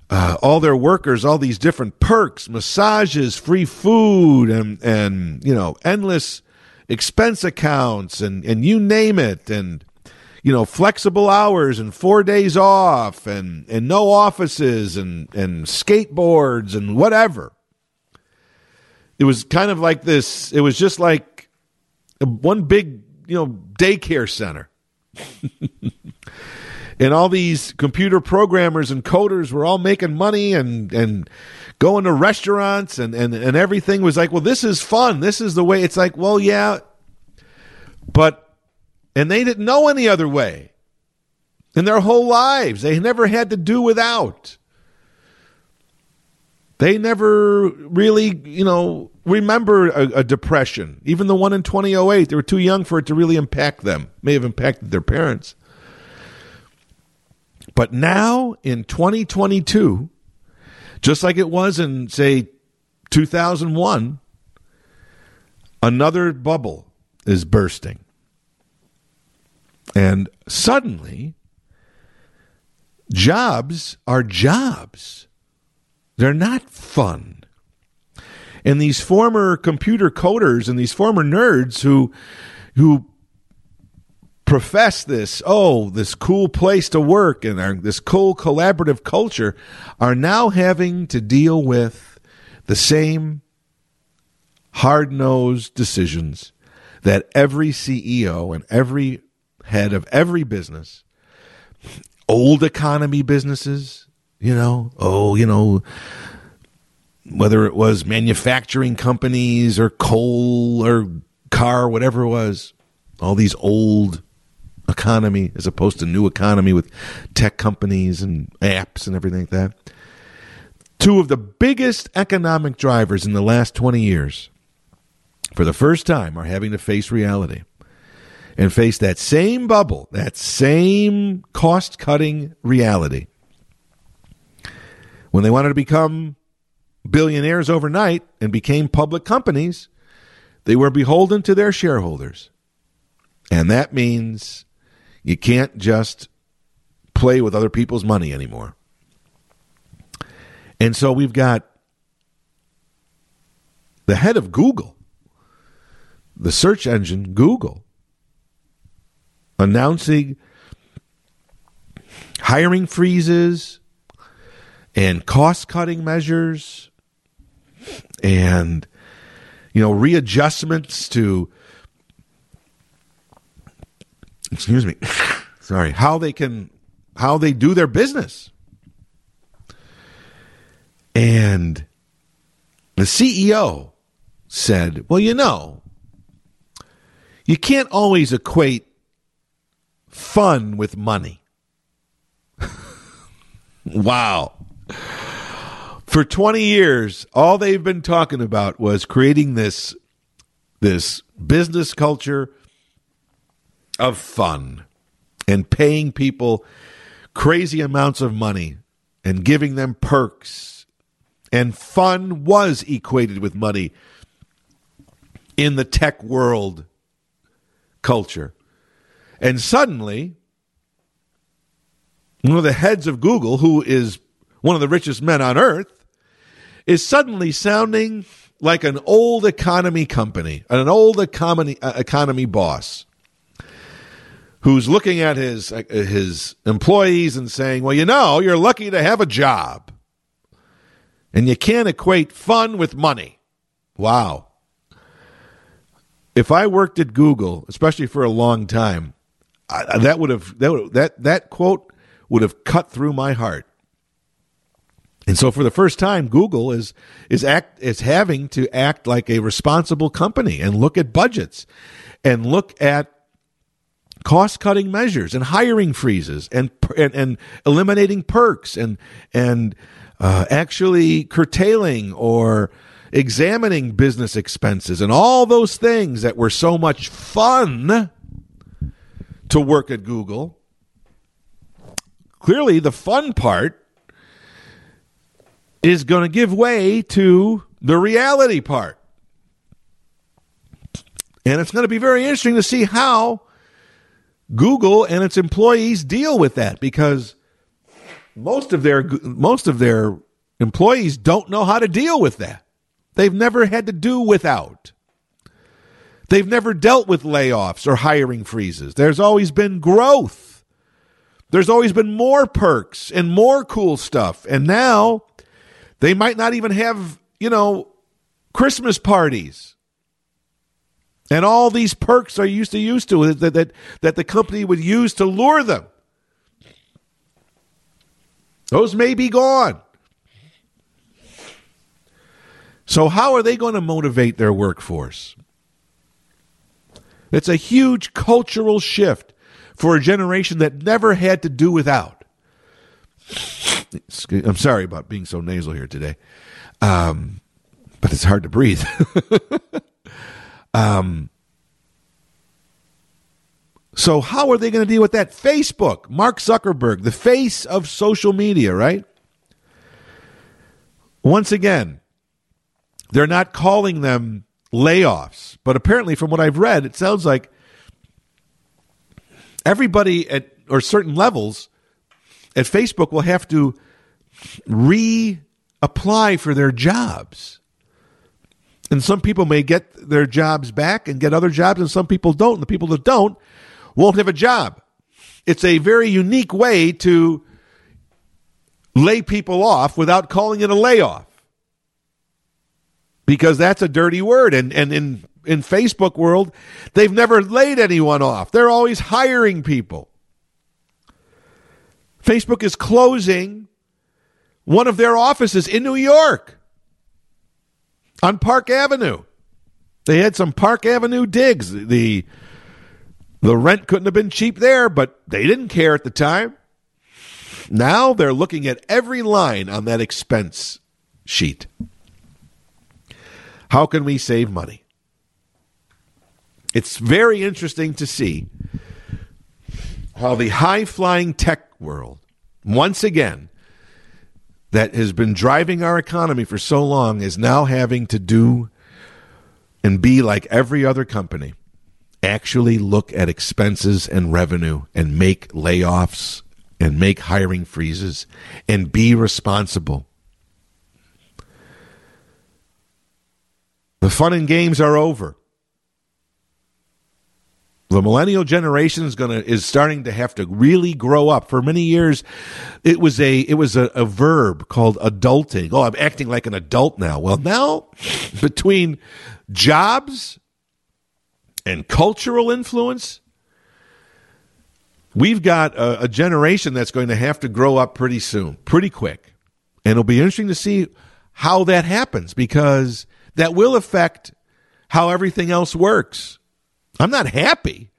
S2: uh, all their workers all these different perks, massages, free food, and and you know, endless expense accounts, and and you name it, and you know, flexible hours and four days off, and and no offices, and and skateboards and whatever. It was kind of like this. It was just like one big, you know, daycare center. and all these computer programmers and coders were all making money and and going to restaurants and, and, and everything was like, well, this is fun. This is the way. It's like, well, yeah, but and they didn't know any other way in their whole lives. They never had to do without. They never really, you know, remember a, a, depression. Even the one in 2008, they were too young for it to really impact them. May have impacted their parents. But now in 2022, just like it was in, say, 2001, another bubble is bursting. And suddenly, jobs are jobs they're not fun. And these former computer coders and these former nerds who who profess this, oh, this cool place to work and our, this cool collaborative culture are now having to deal with the same hard-nosed decisions that every CEO and every head of every business, old economy businesses, you know, oh, you know, whether it was manufacturing companies or coal or car, whatever it was, all these old economy as opposed to new economy with tech companies and apps and everything like that. Two of the biggest economic drivers in the last 20 years, for the first time, are having to face reality and face that same bubble, that same cost cutting reality when they wanted to become billionaires overnight and became public companies, they were beholden to their shareholders. And that means you can't just play with other people's money anymore. And so we've got the head of Google, the search engine Google, announcing hiring freezes, and cost cutting measures and you know readjustments to excuse me sorry how they can how they do their business. And the CEO said well you know you can't always equate fun with money wow for 20 years, all they've been talking about was creating this this business culture of fun and paying people crazy amounts of money and giving them perks. And fun was equated with money in the tech world culture. And suddenly, one of the heads of Google, who is one of the richest men on earth, is suddenly sounding like an old economy company, an old economy uh, economy boss who's looking at his uh, his employees and saying, "Well, you know, you're lucky to have a job." And you can't equate fun with money. Wow. If I worked at Google, especially for a long time, I, that would have that would, that that quote would have cut through my heart. And so for the first time, Google is is act is having to act like a responsible company and look at budgets and look at cost cutting measures and hiring freezes and, and, and eliminating perks and and uh, actually curtailing or examining business expenses and all those things that were so much fun to work at Google. Clearly, the fun part is going to give way to the reality part. And it's going to be very interesting to see how Google and its employees deal with that because most of their most of their employees don't know how to deal with that. They've never had to do without. They've never dealt with layoffs or hiring freezes. There's always been growth. There's always been more perks and more cool stuff. And now they might not even have, you know, Christmas parties. And all these perks are used to used to that, that, that the company would use to lure them. Those may be gone. So, how are they going to motivate their workforce? It's a huge cultural shift for a generation that never had to do without. I'm sorry about being so nasal here today, um, but it's hard to breathe. um, so, how are they going to deal with that? Facebook, Mark Zuckerberg, the face of social media, right? Once again, they're not calling them layoffs, but apparently, from what I've read, it sounds like everybody at or certain levels at Facebook will have to reapply for their jobs. And some people may get their jobs back and get other jobs, and some people don't. And the people that don't won't have a job. It's a very unique way to lay people off without calling it a layoff. Because that's a dirty word. And, and in, in Facebook world, they've never laid anyone off. They're always hiring people. Facebook is closing one of their offices in New York on Park Avenue. They had some Park Avenue digs. The the rent couldn't have been cheap there, but they didn't care at the time. Now they're looking at every line on that expense sheet. How can we save money? It's very interesting to see how the high flying tech world, once again, that has been driving our economy for so long, is now having to do and be like every other company. Actually, look at expenses and revenue and make layoffs and make hiring freezes and be responsible. The fun and games are over. The millennial generation is to is starting to have to really grow up. For many years it was a it was a, a, verb called adulting. Oh i'm acting like an adult now. Well now between jobs and cultural influence we've got a, a generation that's going to have to grow up pretty soon pretty quick. And it'll be interesting to see how that happens because that will affect how everything else works I'm not happy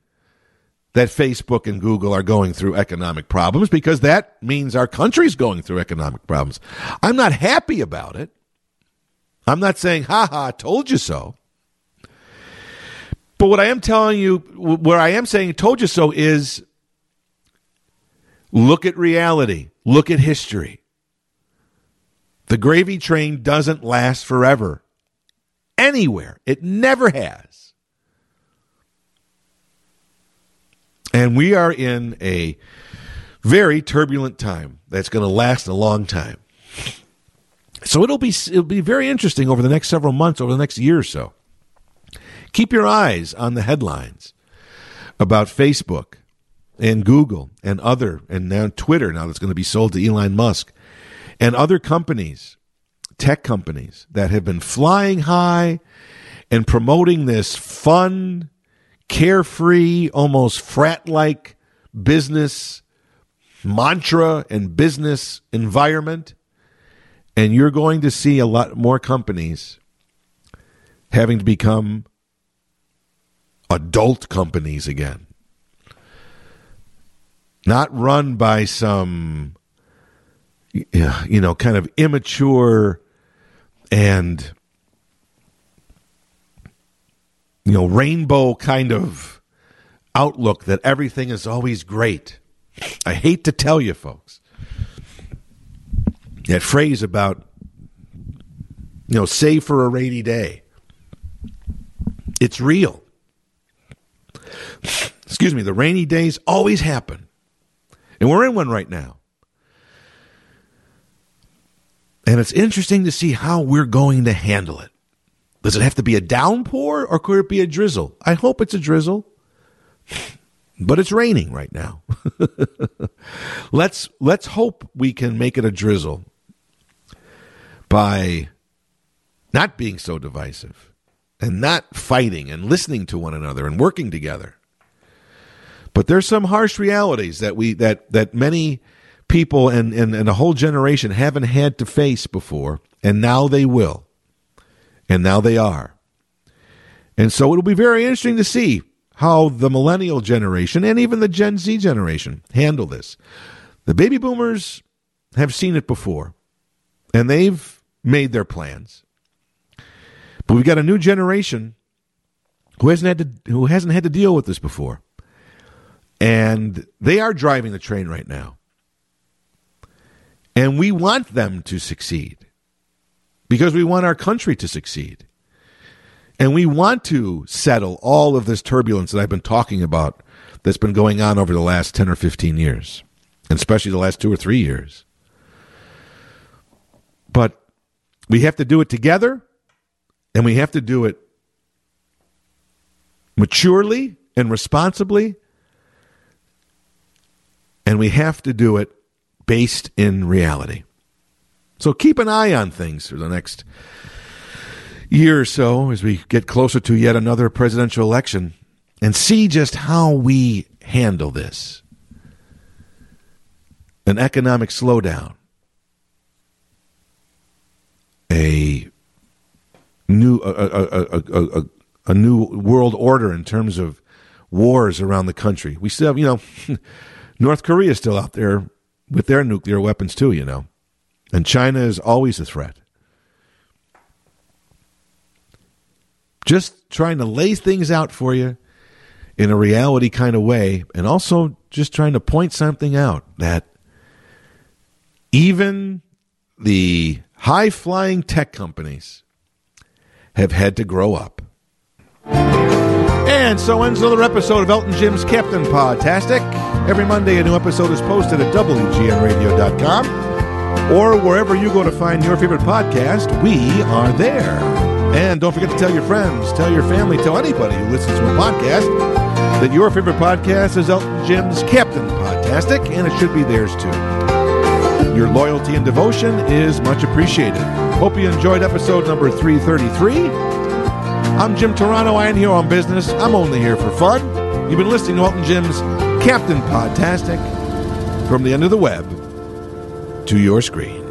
S2: that Facebook and Google are going through economic problems because that means our country's going through economic problems. I'm not happy about it. I'm not saying, ha ha, told you so. But what I am telling you, where I am saying, told you so, is look at reality, look at history. The gravy train doesn't last forever. Anywhere. It never has. And we are in a very turbulent time that's going to last a long time. So it'll be it'll be very interesting over the next several months, over the next year or so. Keep your eyes on the headlines about Facebook and Google and other and now Twitter now that's going to be sold to Elon Musk and other companies, tech companies that have been flying high and promoting this fun, carefree, almost frat-like business mantra and business environment and you're going to see a lot more companies having to become adult companies again. Not run by some, you know, kind of immature and, you know, rainbow kind of outlook that everything is always great. I hate to tell you, folks that phrase about you know save for a rainy day. It's real. Excuse me the rainy days always happen. And we're in one right now and it's interesting to see how we're going to handle it. Does it have to be a downpour or could it be a drizzle? I hope it's a drizzle but it's raining right now. Let's let's hope we can make it a drizzle by not being so divisive and not fighting and listening to one another and working together. But there's some harsh realities that we that that many people and, and, and a whole generation haven't had to face before, and now they will. And now they are. And so it'll be very interesting to see how the millennial generation and even the Gen Z generation handle this. The baby boomers have seen it before, and they've made their plans. But we've got a new generation who hasn't had to who hasn't had to deal with this before. And they are driving the train right now. And we want them to succeed because we want our country to succeed. And we want to settle all of this turbulence that I've been talking about that's been going on over the last 10 or 15 years, and especially the last two or three years. But we have to do it together, and we have to do it maturely and responsibly, and we have to do it based in reality. So keep an eye on things for the next year or so as we get closer to yet another presidential election and see just how we handle this. An economic slowdown, a new a, a, a, a, new world order in terms of wars around the country. We still have, you know, North Korea is still out there with their nuclear weapons too, you know. And China is always a threat. Just trying to lay things out for you in a reality kind of way, and also just trying to point something out that even the high flying tech companies have had to grow up. And so ends another episode of Elton Jim's Capitol Podtastic. Every Monday, a new episode is posted at WGNRadio.com or wherever you go to find your favorite podcast. We are there. And don't forget to tell your friends, tell your family, tell anybody who listens to a podcast that your favorite podcast is Elton Jim's Capitol Podtastic, and it should be theirs too. Your loyalty and devotion is much appreciated. Hope you enjoyed episode number 333. I'm Jim Turano. I ain't here on business. I'm only here for fun. You've been listening to Elton Jim's Capitol Podtastic from the end of the web to your screen.